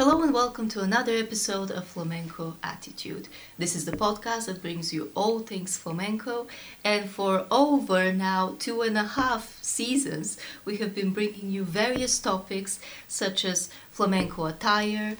Hello and welcome to another episode of Flamenco Attitude. This is the podcast that brings you all things flamenco, and for over now two and a half seasons, we have been bringing you various topics such as flamenco attire,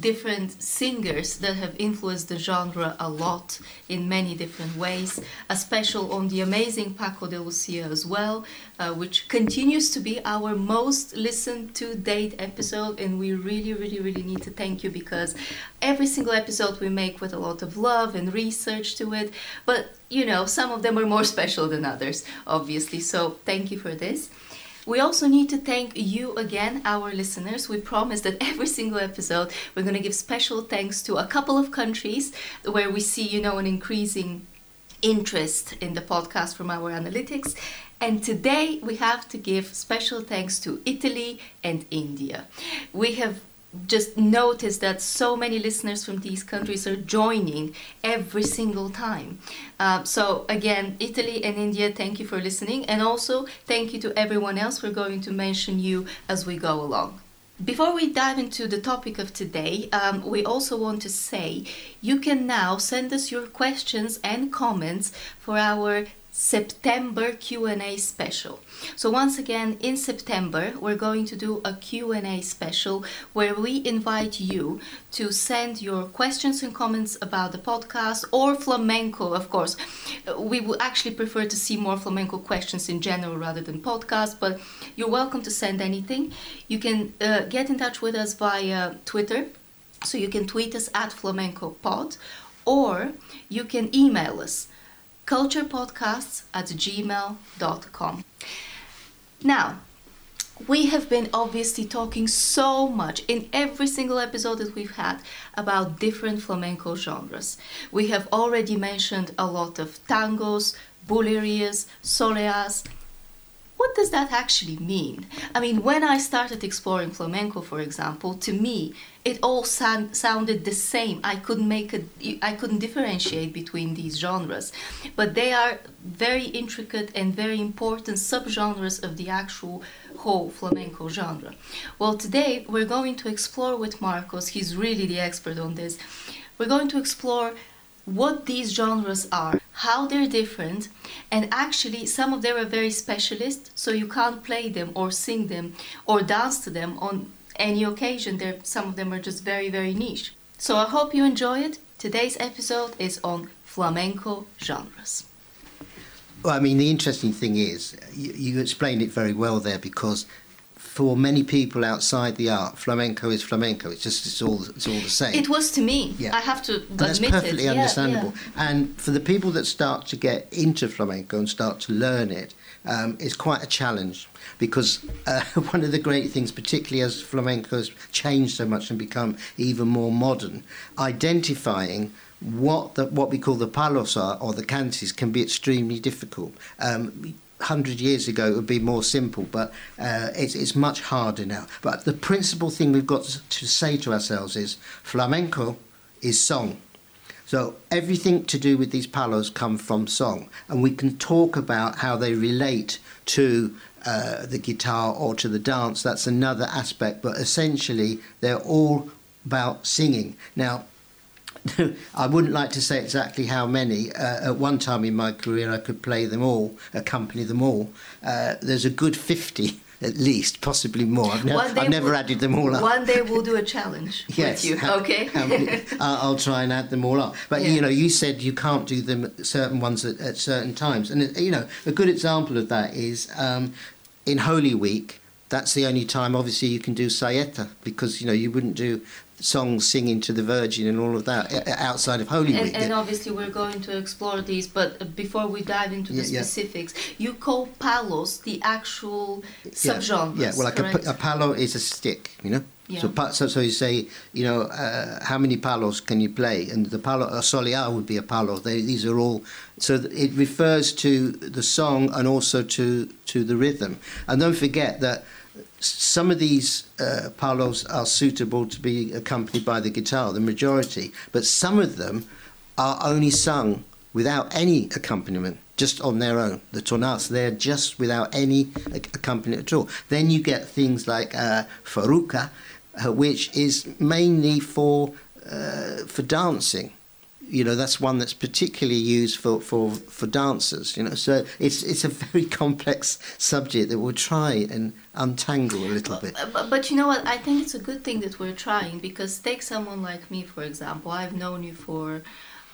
different singers that have influenced the genre a lot in many different ways. A special on the amazing Paco de Lucia as well, uh, which continues to be our most listened to date episode. And we really, really, really need to thank you because every single episode we make with a lot of love and research to it. But you know, some of them are more special than others, obviously. So thank you for this. We also need to thank you again, our listeners. We promise that every single episode we're going to give special thanks to a couple of countries where we see, you know, an increasing interest in the podcast from our analytics. And today we have to give special thanks to Italy and India. We have just noticed that so many listeners from these countries are joining every single time. Uh, so, again, Italy and India, thank you for listening. And also, thank you to everyone else. We're going to mention you as we go along. Before we dive into the topic of today, um, we also want to say you can now send us your questions and comments for our September Q&A special. So once again in September we're going to do a Q&A special where we invite you to send your questions and comments about the podcast or flamenco of course. We would actually prefer to see more flamenco questions in general rather than podcast but you're welcome to send anything. You can uh, get in touch with us via Twitter. So you can tweet us at flamenco pod or you can email us culturepodcasts at gmail.com. Now, we have been obviously talking so much in every single episode that we've had about different flamenco genres. We have already mentioned a lot of tangos, bulerías, soleás, what does that actually mean? I mean, when I started exploring flamenco, for example, to me, it all sound, sounded the same. I couldn't make a, I couldn't differentiate between these genres, but they are very intricate and very important subgenres of the actual whole flamenco genre. Well, today we're going to explore with Marcos. He's really the expert on this. We're going to explore what these genres are, how they're different, and actually some of them are very specialist, so you can't play them or sing them or dance to them on any occasion. They're, some of them are just very, very niche. So I hope you enjoy it. Today's episode is on flamenco genres. Well, I mean, the interesting thing is, you, you explained it very well there because for many people outside the art, flamenco is flamenco. It's just it's all it's all the same. It was to me. Yeah. I have to and That's perfectly it. understandable. Yeah, yeah. And for the people that start to get into flamenco and start to learn it, um, it's quite a challenge because uh, one of the great things, particularly as flamenco has changed so much and become even more modern, identifying what the, what we call the palos are or the cantes can be extremely difficult. Um, 100 years ago it would be more simple, but uh, it's, it's much harder now. But the principal thing we've got to say to ourselves is flamenco is song. So everything to do with these palos come from song, and we can talk about how they relate to uh, the guitar or to the dance. That's another aspect, but essentially they're all about singing. Now, I wouldn't like to say exactly how many. Uh, at one time in my career, I could play them all, accompany them all. Uh, there's a good 50 at least, possibly more. I've, ne- I've never we'll, added them all up. One day we'll do a challenge yes, with you, okay? I'll try and add them all up. But, yeah. you know, you said you can't do them certain ones at, at certain times. And, you know, a good example of that is um, in Holy Week, that's the only time obviously you can do saeta because you know you wouldn't do songs singing to the Virgin and all of that outside of Holy and, Week. And obviously, we're going to explore these, but before we dive into the yeah, specifics, yeah. you call palos the actual subgenres. Yeah, well, like a, a, palo is a stick, you know. So, so, so you say, you know, uh, how many palos can you play? And the palo, a soleá would be a palo. They, these are all, so it refers to the song and also to to the rhythm. And don't forget that some of these uh, are suitable to be accompanied by the guitar, the majority, but some of them are only sung without any accompaniment, just on their own. The tonas, they're just without any accompaniment at all. Then you get things like uh, faruca, uh, which is mainly for uh, for dancing. You know, that's one that's particularly used for, for, for dancers. You know, so it's it's a very complex subject that we'll try and untangle a little bit. But, but you know what? I think it's a good thing that we're trying because take someone like me, for example. I've known you for,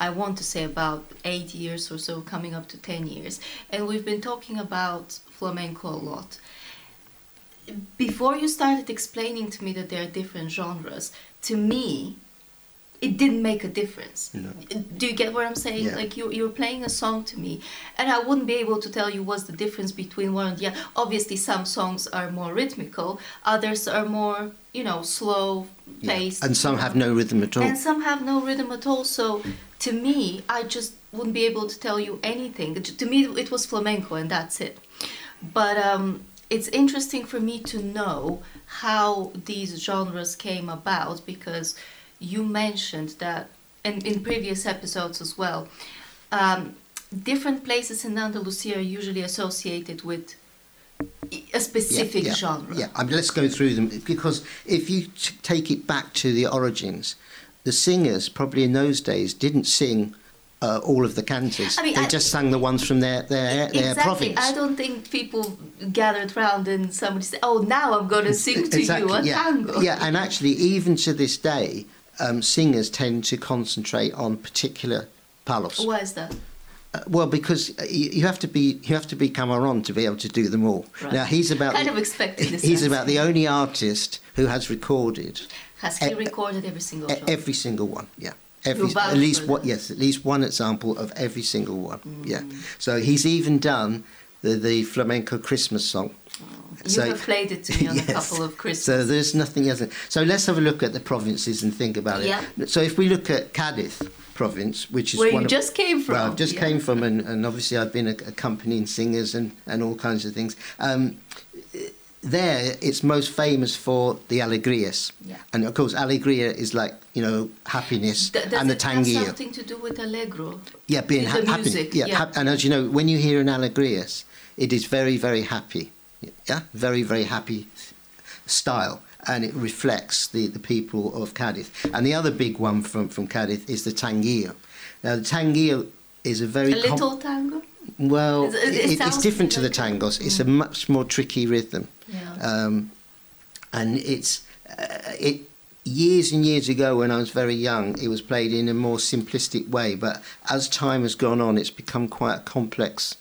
I want to say about eight years or so, coming up to 10 years. And we've been talking about flamenco a lot. Before you started explaining to me that there are different genres, to me, it didn't make a difference. No. Do you get what I'm saying? Yeah. Like you, you were playing a song to me, and I wouldn't be able to tell you what's the difference between one and the other. Obviously, some songs are more rhythmical, others are more, you know, slow Yeah. paced. And some have no rhythm at all. And some have no rhythm at all. So to me, I just wouldn't be able to tell you anything. To me, it was flamenco, and that's it. But um, it's interesting for me to know how these genres came about because you mentioned that, and in previous episodes as well, um, different places in Andalusia are usually associated with a specific yeah, genre. Yeah, I mean, let's go through them because if you t- take it back to the origins, the singers probably in those days didn't sing uh, all of the cantos. I mean, they I- just sang the ones from their their, their exactly. province. I don't think people gathered round and somebody said, "Oh, now I'm going to sing to you a yeah. tango." Yeah, and actually, even to this day, um, singers tend to concentrate on particular palos. Why is that? Uh, well, because uh, you, you have to be you have to be Camarón to be able to do them all. Right. Now he's about Kind of expected this he's answer. about the only artist who has recorded Has he e- recorded every single e- every single one. Yeah. Every, at least one, yes, at least one example of every single one. Yeah. Mm. So he's even done the, the flamenco Christmas song. you so- have played it to me on Yes. a couple of Christmas. So there's nothing else. So let's have a look at the provinces and think about it. Yeah. So if we look at Cadiz province, which is Where one you of, just came from. well, I just yeah. came from, and, and obviously I've been accompanying singers and, and all kinds of things. Um, there, it's most famous for the alegrias, Yeah. and of course, alegria is like you know happiness, Th- and the have tanguillo. something to do with allegro? Yeah, being ha- happy. yeah, yeah. hap- and as you know, when you hear an alegrias, it is very, very happy. Yeah, very, very happy style, and it reflects the, the people of Cadiz. And the other big one from, from Cadiz is the tanguillo. Now, the tanguillo is a very A com- little tango? well, It- it it, it's different to the tangos. It's a much more tricky rhythm Yeah. um, and it's uh, it years and years ago when I was very young it was played in a more simplistic way but as time has gone on it's become quite a complex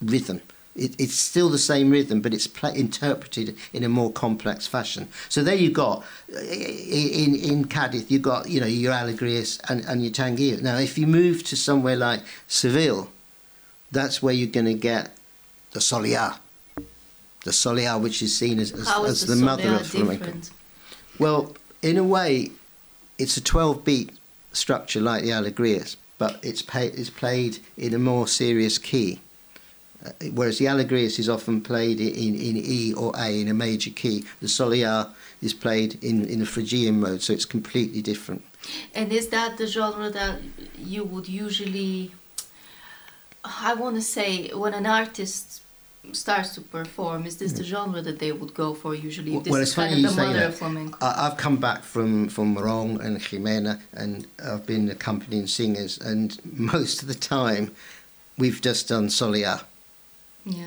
rhythm it, it's still the same rhythm but it's interpreted in a more complex fashion so there you got in in Cadiz you got you know your alegrias and, and your Tangier. now if you move to somewhere like Seville that's where you're going to get the Soleá, the Soleá, which is seen as, as, as the, the, mother of flamenco different? well, in a way, it's a 12 beat structure like the Alegrias, but it's, pay, it's played in a more serious key. Uh, whereas the Alegrias is often played in, in E or A in a major key, the Soleá is played in, in a Phrygian mode, so it's completely different. And is that the genre that you would usually, I want to say, when an artist starts to perform, is this the genre that they would go for usually? Well, This well, it's kind of you the say mother that. of flamenco. I've come back from, from Morón and Jimena, and I've been accompanying singers, and most of the time we've just done Soleá. Yeah.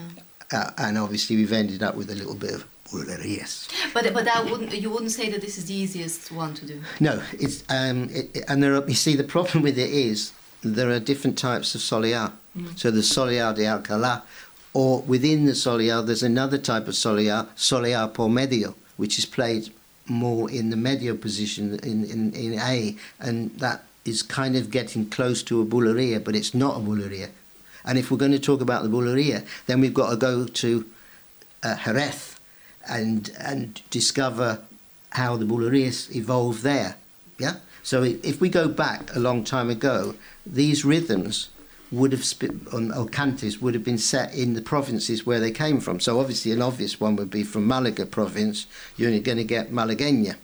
Uh, and obviously we've ended up with a little bit of bulerías. But but that wouldn't you wouldn't say that this is the easiest one to do. No, it's um, it, and there are. You see, the problem with it is there are different types of soleá. So the soleá de Alcalá, or within the soleá, there's another type of soleá, soleá por medio, which is played more in the medio position in, in, in A, and that is kind of getting close to a bulería, but it's not a bulería. And if we're going to talk about the bulería, then we've got to go to uh, and and discover how the bulerías evolved there. Yeah. So if we go back a long time ago, these rhythms would have on or cantes would have been set in the provinces where they came from. So obviously, an obvious one would be from Malaga province. You're going to get Malagueña,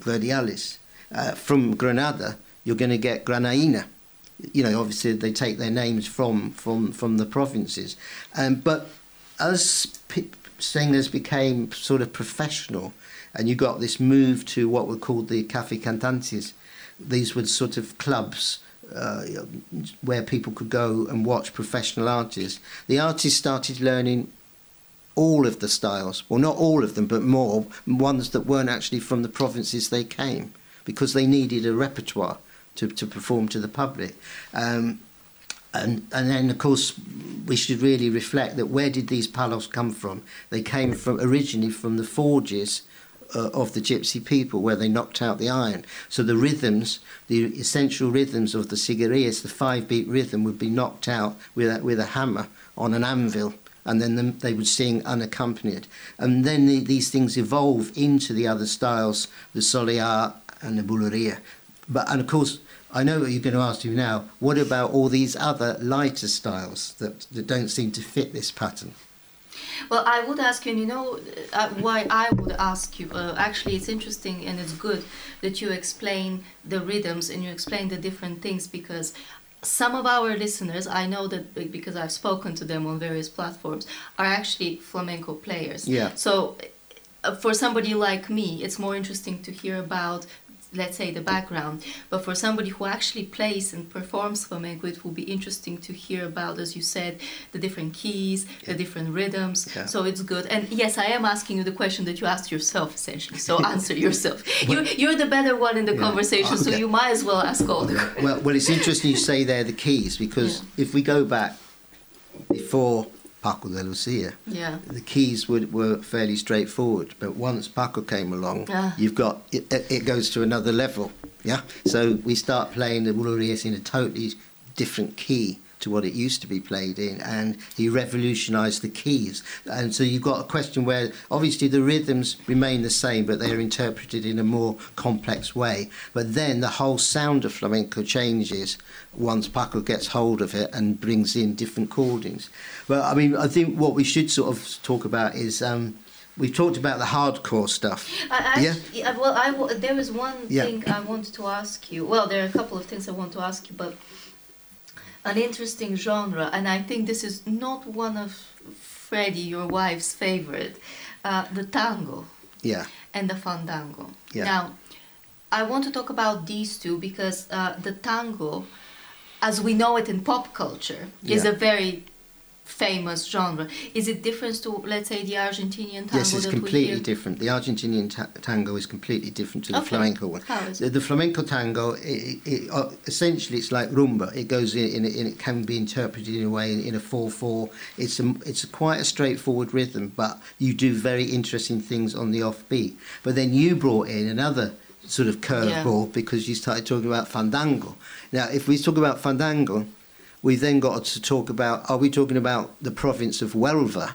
Verdiales. Uh, from Granada, you're going to get Granaina. You know, obviously they take their names from from from the provinces. Um, but as singers became sort of professional, and you got this move to what were called the cafe cantantes. These were sort of clubs uh, where people could go and watch professional artists. The artists started learning all of the styles. Well, not all of them, but more ones that weren't actually from the provinces they came because they needed a repertoire to, to perform to the public. Um, and, and then, of course, we should really reflect that where did these palos come from? They came from originally from the forges uh, of the gypsy people where they knocked out the iron. So the rhythms, the essential rhythms of the siguiriyas, the five beat rhythm, would be knocked out with a, with a hammer on an anvil. And then the, they would sing unaccompanied. And then the, these things evolve into the other styles, the soleá and the bulería. But, and of course, I know what you're going to ask me now. What about all these other lighter styles that, that don't seem to fit this pattern? Well, I would ask you, and you know uh, why I would ask you. Uh, actually, it's interesting and it's good that you explain the rhythms and you explain the different things because some of our listeners, I know that because I've spoken to them on various platforms, are actually flamenco players. Yeah. So uh, for somebody like me, it's more interesting to hear about let's say the background but for somebody who actually plays and performs flamenco it will be interesting to hear about as you said the different keys yeah. the different rhythms yeah. so it's good and yes i am asking you the question that you asked yourself essentially so answer yourself you, you're the better one in the yeah. conversation okay. so you might as well ask all the well, well it's interesting you say they're the keys because if we go back before Paco de Lucia, yeah. the keys were, were fairly straightforward. But once Paco came along, ah. you've got it, it goes to another level. Yeah, so we start playing the Bulerías in a totally different key to what it used to be played in, and he revolutionised the keys. And so you've got a question where obviously the rhythms remain the same, but they're interpreted in a more complex way. But then the whole sound of flamenco changes once Paco gets hold of it and brings in different chordings. But I mean, I think what we should sort of talk about is. Um, We've talked about the hardcore stuff. I, yeah. Well, I there is one yeah. thing I wanted to ask you. Well, there are a couple of things I want to ask you, but an interesting genre, and I think this is not one of Freddie, your wife's favorite, uh, the tango. Yeah. And the fandango. Yeah. Now, I want to talk about these two because uh, the tango, as we know it in pop culture, is yeah. a very famous genre. Is it different to, let's say, the Argentinian tango? Yes, it's completely different. The Argentinian ta- tango is completely different to the okay. flamenco one. How is it? The, the flamenco tango, it, it, uh, essentially, it's like rumba. It goes in, in, in, it can be interpreted in a way in, in a four-four. It's a, it's a quite a straightforward rhythm, but you do very interesting things on the offbeat. But then you brought in another sort of curveball yeah. because you started talking about fandango. Now, if we talk about fandango, we then got to talk about are we talking about the province of Huelva,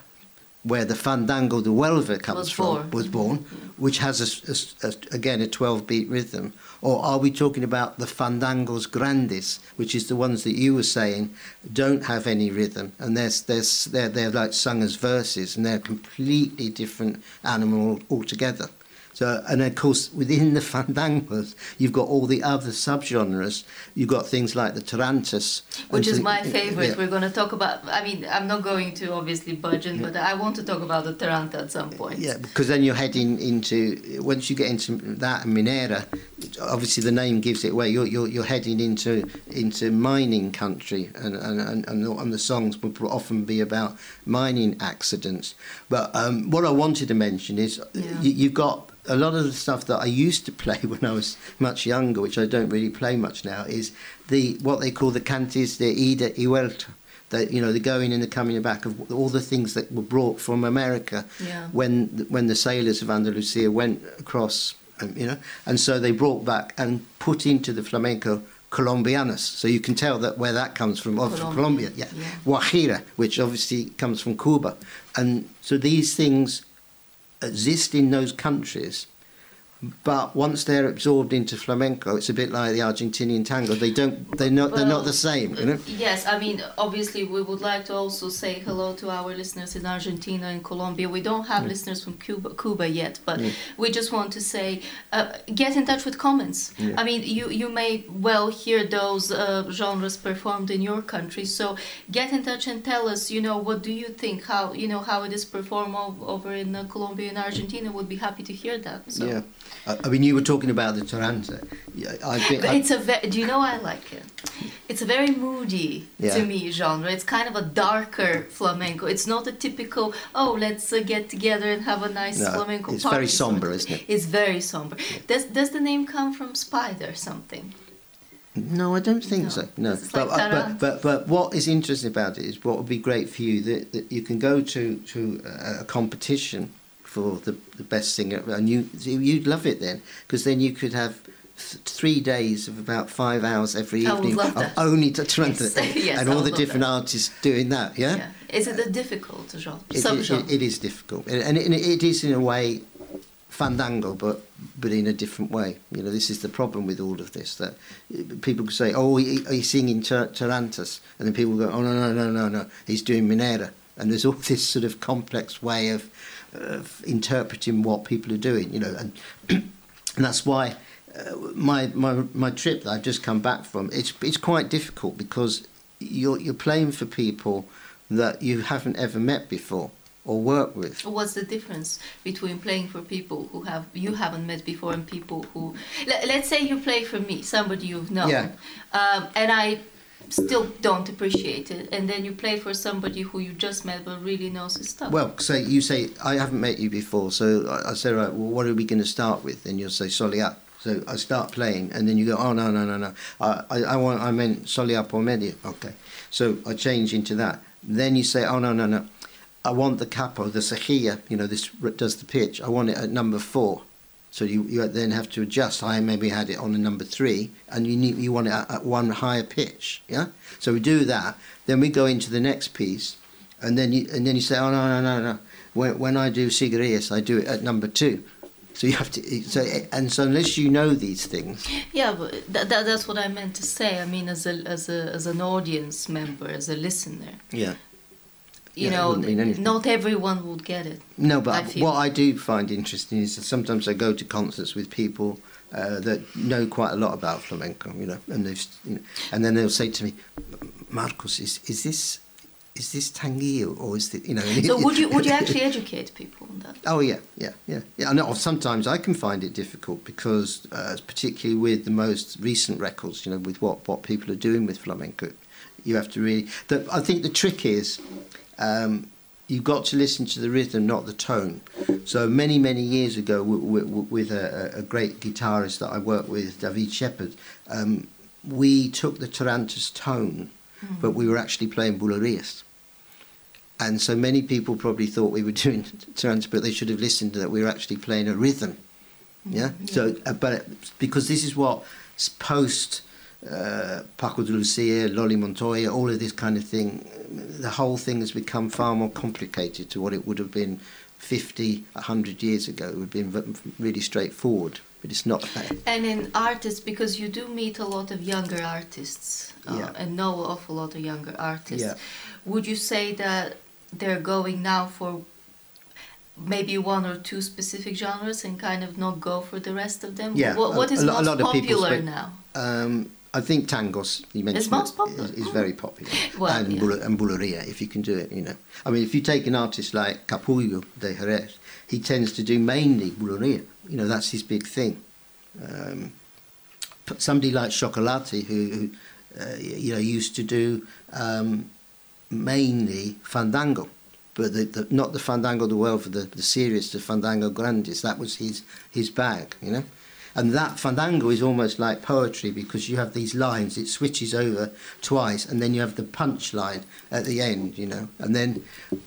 where the Fandango de Huelva comes was from, born. was born, which has a, a, a, again a 12 beat rhythm? Or are we talking about the Fandangos Grandes, which is the ones that you were saying don't have any rhythm and they're, they're, they're, they're like sung as verses and they're a completely different animal altogether? So, and of course, within the fandangos, you've got all the other subgenres. You've got things like the tarantas, which is my favorite. Yeah. We're going to talk about. I mean, I'm not going to obviously budge yeah. but I want to talk about the taranta at some point. Yeah, because then you're heading into once you get into that Minera, obviously the name gives it away. You're you're, you're heading into into mining country, and and, and, and the songs will often be about mining accidents. But um, what I wanted to mention is yeah. you, you've got a lot of the stuff that I used to play when I was much younger, which I don't really play much now, is the what they call the cantes de ida y vuelta. The, you know the going and the coming back of all the things that were brought from America yeah. when when the sailors of Andalusia went across, um, you know, and so they brought back and put into the flamenco colombianas. So you can tell that where that comes from, oh, from Colombia, yeah. yeah. Guajira, which obviously comes from Cuba, and so these things exist in those countries, But once they're absorbed into flamenco, it's a bit like the Argentinian tango. They don't. They're not. they're not the same. You know. Yes, I mean, obviously, we would like to also say hello to our listeners in Argentina and Colombia. We don't have listeners from Cuba, Cuba yet, but Mm. we just want to say, uh, get in touch with comments. Yeah. I mean, you you may well hear those uh, genres performed in your country, so get in touch and tell us. You know, what do you think? How you know how it is performed over in uh, Colombia and Argentina? Would be happy to hear that. So. Yeah. I, I mean, you were talking about the Taranta. Yeah, I've been. But it's a ve- do you know I like it? It's a very moody Yeah. to me genre. It's kind of a darker flamenco. It's not a typical oh let's uh, get together and have a nice No, flamenco it's party. It's very somber, isn't it? It's very somber. Does does the name come from Spider or something? No, I don't think No. so. No, but, like uh, but but but what is interesting about it is what would be great for you that, that you can go to to a, a competition for the, the best singer and you you'd love it then because then you could have th- three days of about five hours every would evening of only to Toronto Yes. Yes, and all the different that. artists doing that. Yeah, Is it a difficult genre? It- Subgenre. it- it is difficult, and, it, it is in a way fandango, but but in a different way. You know, this is the problem with all of this that people could say, "Oh, he, he's singing Tar- Tarantas," and then people go, "Oh no, no, no, no, no, he's doing Minera," and there's all this sort of complex way of, of interpreting what people are doing. You know, and and that's why. Uh, my, my my trip that I've just come back from it's it's quite difficult because you're you're playing for people that you haven't ever met before or worked with. What's the difference between playing for people who have you haven't met before and people who let, let's say you play for me, somebody you've known, Yeah. um, and I still don't appreciate it, and then you play for somebody who you just met but really knows his stuff. Well, so you say I haven't met you before, so I, say right. Well, what are we going to start with? And you'll say Soleá. So I start playing, and then you go, oh no no no no. I I, I want I meant Soleá por medio. Okay, so I change into that. Then you say, oh no no no. I want the capo, the cejilla, you know, this does the pitch. I want it at number four. So you, you then have to adjust. I maybe had it on a number three, and you need you want it at, at one higher pitch. Yeah. So we do that. Then we go into the next piece, and then you and then you say, oh no no no no. When, when I do siguiriyas, I do it at number two. So you have to. So and so unless you know these things, yeah, but that, that, that's what I meant to say. I mean, as a as a as an audience member, as a listener, yeah. You Yeah, know, wouldn't mean anything. not everyone would get it. No, but feel- what I do find interesting is that sometimes I go to concerts with people uh, that know quite a lot about flamenco, you know, and they've, you know, and then they'll say to me, "Marcos, is is this is this tanguillo or is it, you know?" So would you would you actually educate people on that? Oh yeah, yeah, yeah, yeah. I know. Sometimes I can find it difficult because, uh, particularly with the most recent records, you know, with what what people are doing with flamenco, you have to really. The, I think the trick is. Um, You've got to listen to the rhythm, not the tone. So many, many years ago, w- w- with a, a great guitarist that I worked with, David Shepard, um, we took the Taranta's tone, but we were actually playing Bulerías. And so many people probably thought we were doing Taranta, but they should have listened to that we were actually playing a rhythm. Yeah. So, uh, but because this is what post uh, Paco de Lucia, Loli Montoya, all of this kind of thing, the whole thing has become far more complicated to what it would have been 50, 100 years ago. It would have been really straightforward, but it's not. And in artists, because you do meet a lot of younger artists uh, Yeah. and know an awful lot of younger artists, Yeah. would you say that they're going now for maybe one or two specific genres and kind of not go for the rest of them? Yeah, What, what a- is a a most lot of people popular now? Um, I think tangos you mentioned is, is Mm. very popular, Well, and yeah. and bulería if you can do it. You know, I mean, if you take an artist like Capullo de Jerez, he tends to do mainly bulería. You know, that's his big thing. Um, somebody like Chocolate, who, who uh, you know used to do um, mainly fandango, but the, the, not the fandango the world for the, the serious, the fandango grandis. That was his his bag, you know. And that fandango is almost like poetry because you have these lines, it switches over twice, and then you have the punch line at the end, you know. And then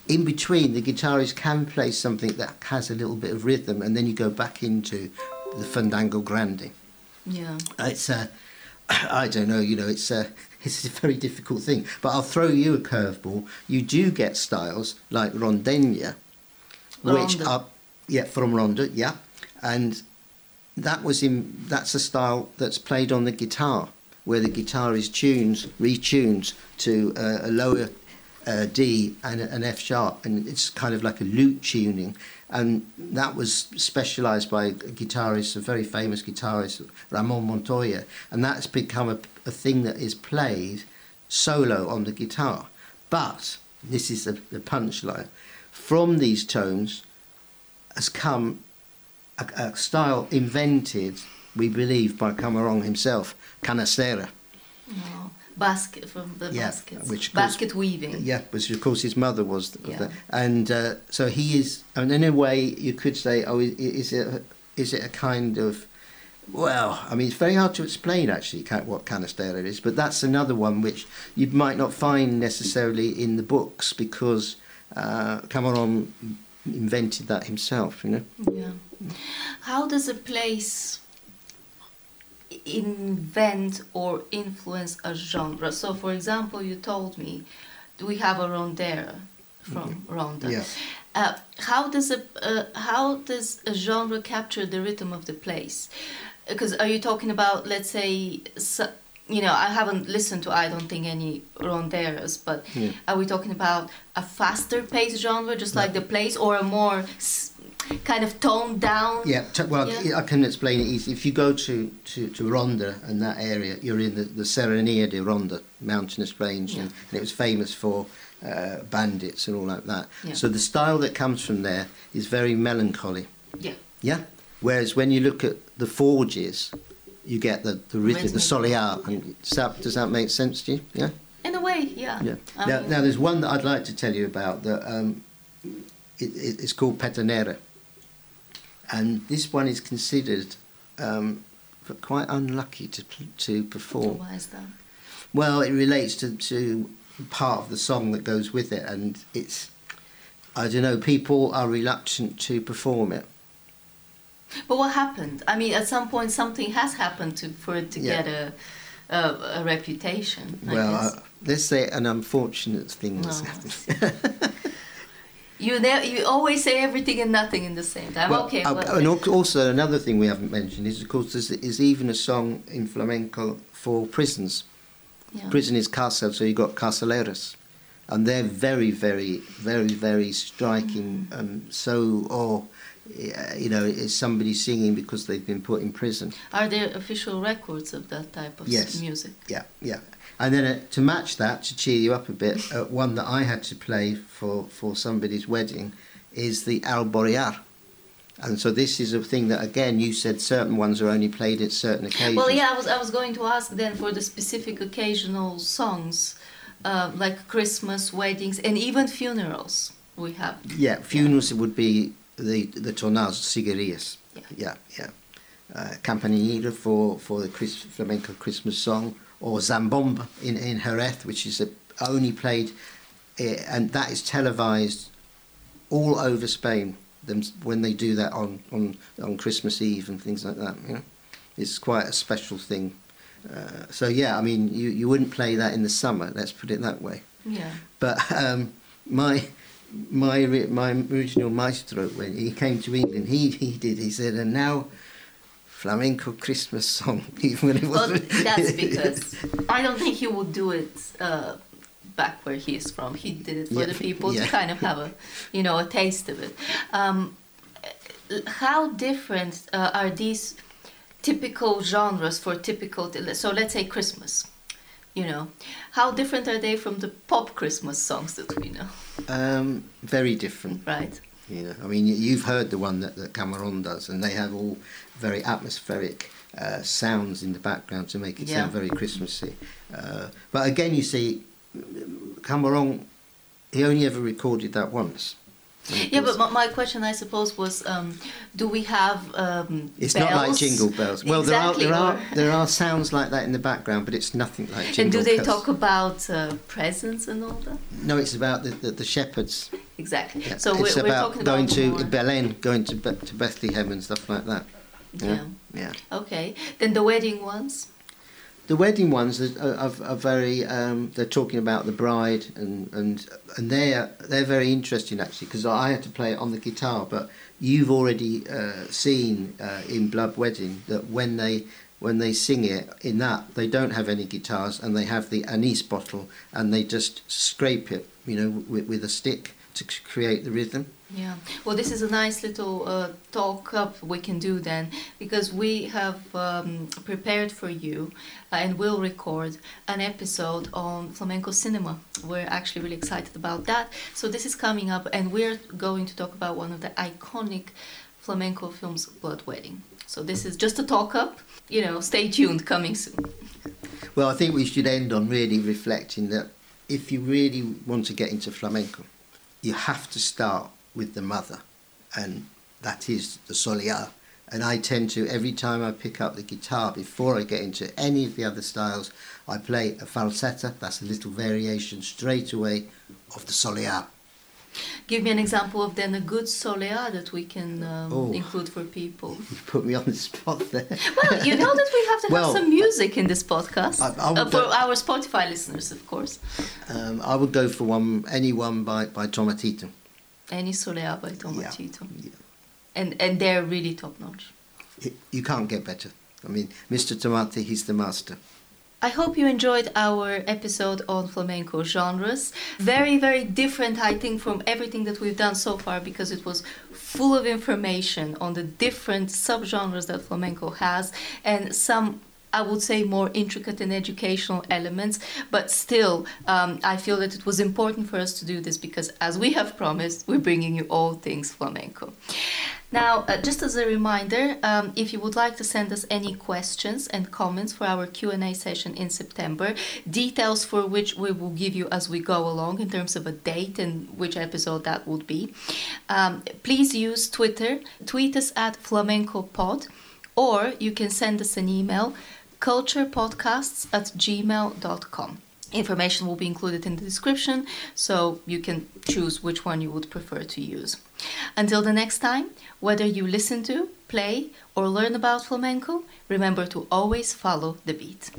in between, the guitarist can play something that has a little bit of rhythm, and then you go back into the fandango grande. Yeah. It's a, uh, I don't know, you know, it's uh, a, it's a very difficult thing. But I'll throw you a curveball. You do get styles like rondeña, which are, yeah, from ronda, yeah. And that was in that's a style that's played on the guitar, where the guitar is tuned, retuned to uh, a lower uh, D and an F sharp, and it's kind of like a lute tuning. And that was specialised by a guitarist, a very famous guitarist, Ramon Montoya, and that's become a, a thing that is played solo on the guitar. But this is the, the punchline. From these tones has come a, a style invented, we believe, by Camarón himself, canastera. Oh, basket from the Yeah, baskets. which basket weaving. Yeah, which of course his mother was. Yeah. The, and uh, so he is, and in a way you could say, oh, is it, a- is it a kind of, well, I mean, it's very hard to explain actually what canastera is, but that's another one which you might not find necessarily in the books because uh, Camarón invented that himself, you know. Yeah. How does a place invent or influence a genre? So, for example, you told me we have a rondeña from Ronda. Yeah. Uh, how does a uh, how does a genre capture the rhythm of the place? Because are you talking about, let's say, so, you know, I haven't listened to I don't think any rondeñas, but Yeah. are we talking about a faster paced genre, just like the place, or a more kind of toned down? Yeah, t- well, Yeah. I can explain it easily. If you go to, to, to Ronda and that area, you're in the, the Serranía de Ronda mountainous range, and, and it was famous for uh, bandits and all like that. Yeah. So the style that comes from there is very melancholy. Yeah. Yeah. Whereas when you look at the forges, you get the the rhythm, the soleil. And does that, does that make sense to you? Yeah. In a way, yeah. Yeah. I now, now, there's one that I'd like to tell you about that um, it, it, it's called Petenera. And this one is considered um, quite unlucky to, to perform. Why is that? Well, it relates to, to part of the song that goes with it, and it's, I don't know, people are reluctant to perform it. But what happened? I mean, at some point, something has happened to for it to Yeah. get a, a a reputation. I well, uh, let's say an unfortunate thing has No, happened. you you always say everything and nothing in the same time. Well, okay, uh, well, and also another thing we haven't mentioned is, of course, there's, is even a song in flamenco for prisons. yeah. Prison is cárcel, so you've got carceleros. And they're very, very, very, very striking. Mm. And so, or, uh, you know, is somebody singing because they've been put in prison. Are there official records of that type of Yes. music? Yeah, yeah. And then uh, to match that, to cheer you up a bit, uh, one that I had to play for, for somebody's wedding is the Alborear. And so this is a thing that, again, you said certain ones are only played at certain occasions. Well, yeah, I was I was going to ask then for the specific occasional songs, uh, like Christmas, weddings, and even funerals. We have. Yeah, funerals would be the the tornados, cigarias. Yeah. yeah, yeah. Uh, Campanilla for for the Chris, flamenco Christmas song, or Zambomba in in Jerez, which is a, only played, uh, and that is televised all over Spain. Them when they do that on on on Christmas Eve and things like that. You know, it's quite a special thing. Uh, so yeah, I mean, you you wouldn't play that in the summer. Let's put it that way. Yeah. But um, my my my original maestro when he came to England, he he did. He said, and now flamenco Christmas song, even when it Well, was. that's because I don't think he would do it uh, back where he is from. He did it for Yeah, the people yeah. to kind of have a, you know, a taste of it. Um, how different uh, are these typical genres for typical? So let's say Christmas. You know, how different are they from the pop Christmas songs that we know, um, very different. right? You know, I mean, you- you've heard the one that, that Camarón does, and they have all very atmospheric uh, sounds in the background to make it sound very Christmassy. Uh, but again, you see, Camarón, he only ever recorded that once. Yeah, but my, my question, I suppose, was, um, do we have um, It's not like jingle bells. Well, Exactly, there are there are there are sounds like that in the background, but it's nothing like jingle bells. And do they bells. talk about uh, presents and all that? No, it's about the, the, the shepherds. Exactly. Yeah. So it's we're, we're about going about to more- Belen, going to Be- to Bethlehem and stuff like that. Yeah. Yeah. Okay. Then the wedding ones. The wedding ones are, are, are very. Um, they're talking about the bride, and and and they're they're very interesting actually because I had to play it on the guitar, but you've already uh, seen uh, in Blood Wedding that when they when they sing it in that they don't have any guitars and they have the anise bottle and they just scrape it, you know, with, with a stick to create the rhythm. Yeah, well, this is a nice little uh, talk up we can do then because we have um, prepared for you uh, and will record an episode on flamenco cinema. We're actually really excited about that. So, this is coming up, and we're going to talk about one of the iconic flamenco films, Blood Wedding. So, this is just a talk up. You know, stay tuned, coming soon. Well, I think we should end on really reflecting that if you really want to get into flamenco, you have to start with the mother, and that is the soleá. And I tend to, every time I pick up the guitar, before I get into any of the other styles, I play a falsetta, that's a little variation straight away of the soleá. Give me an example of then a good soleá that we can um, oh, include for people. You put me on the spot there. well, you know that we have to well, have some music in this podcast I, I uh, for go, our Spotify listeners, of course. Um, I would go for one, any one by by Tomatito. Any Soleá by Tomatito. Yeah. And and they're really top notch. You can't get better. I mean, Mr. Tomati, he's the master. I hope you enjoyed our episode on flamenco genres. Very, very different, I think, from everything that we've done so far because it was full of information on the different subgenres that flamenco has and some I would say more intricate and educational elements, but still, um, I feel that it was important for us to do this because, as we have promised, we're bringing you all things flamenco. Now, uh, just as a reminder, um, if you would like to send us any questions and comments for our Q&A session in September, details for which we will give you as we go along in terms of a date and which episode that would be, um, please use Twitter, tweet us at flamencopod, or you can send us an email culturepodcasts at gmail.com. Information will be included in the description, so you can choose which one you would prefer to use. Until the next time, whether you listen to, play, or learn about flamenco, remember to always follow the beat.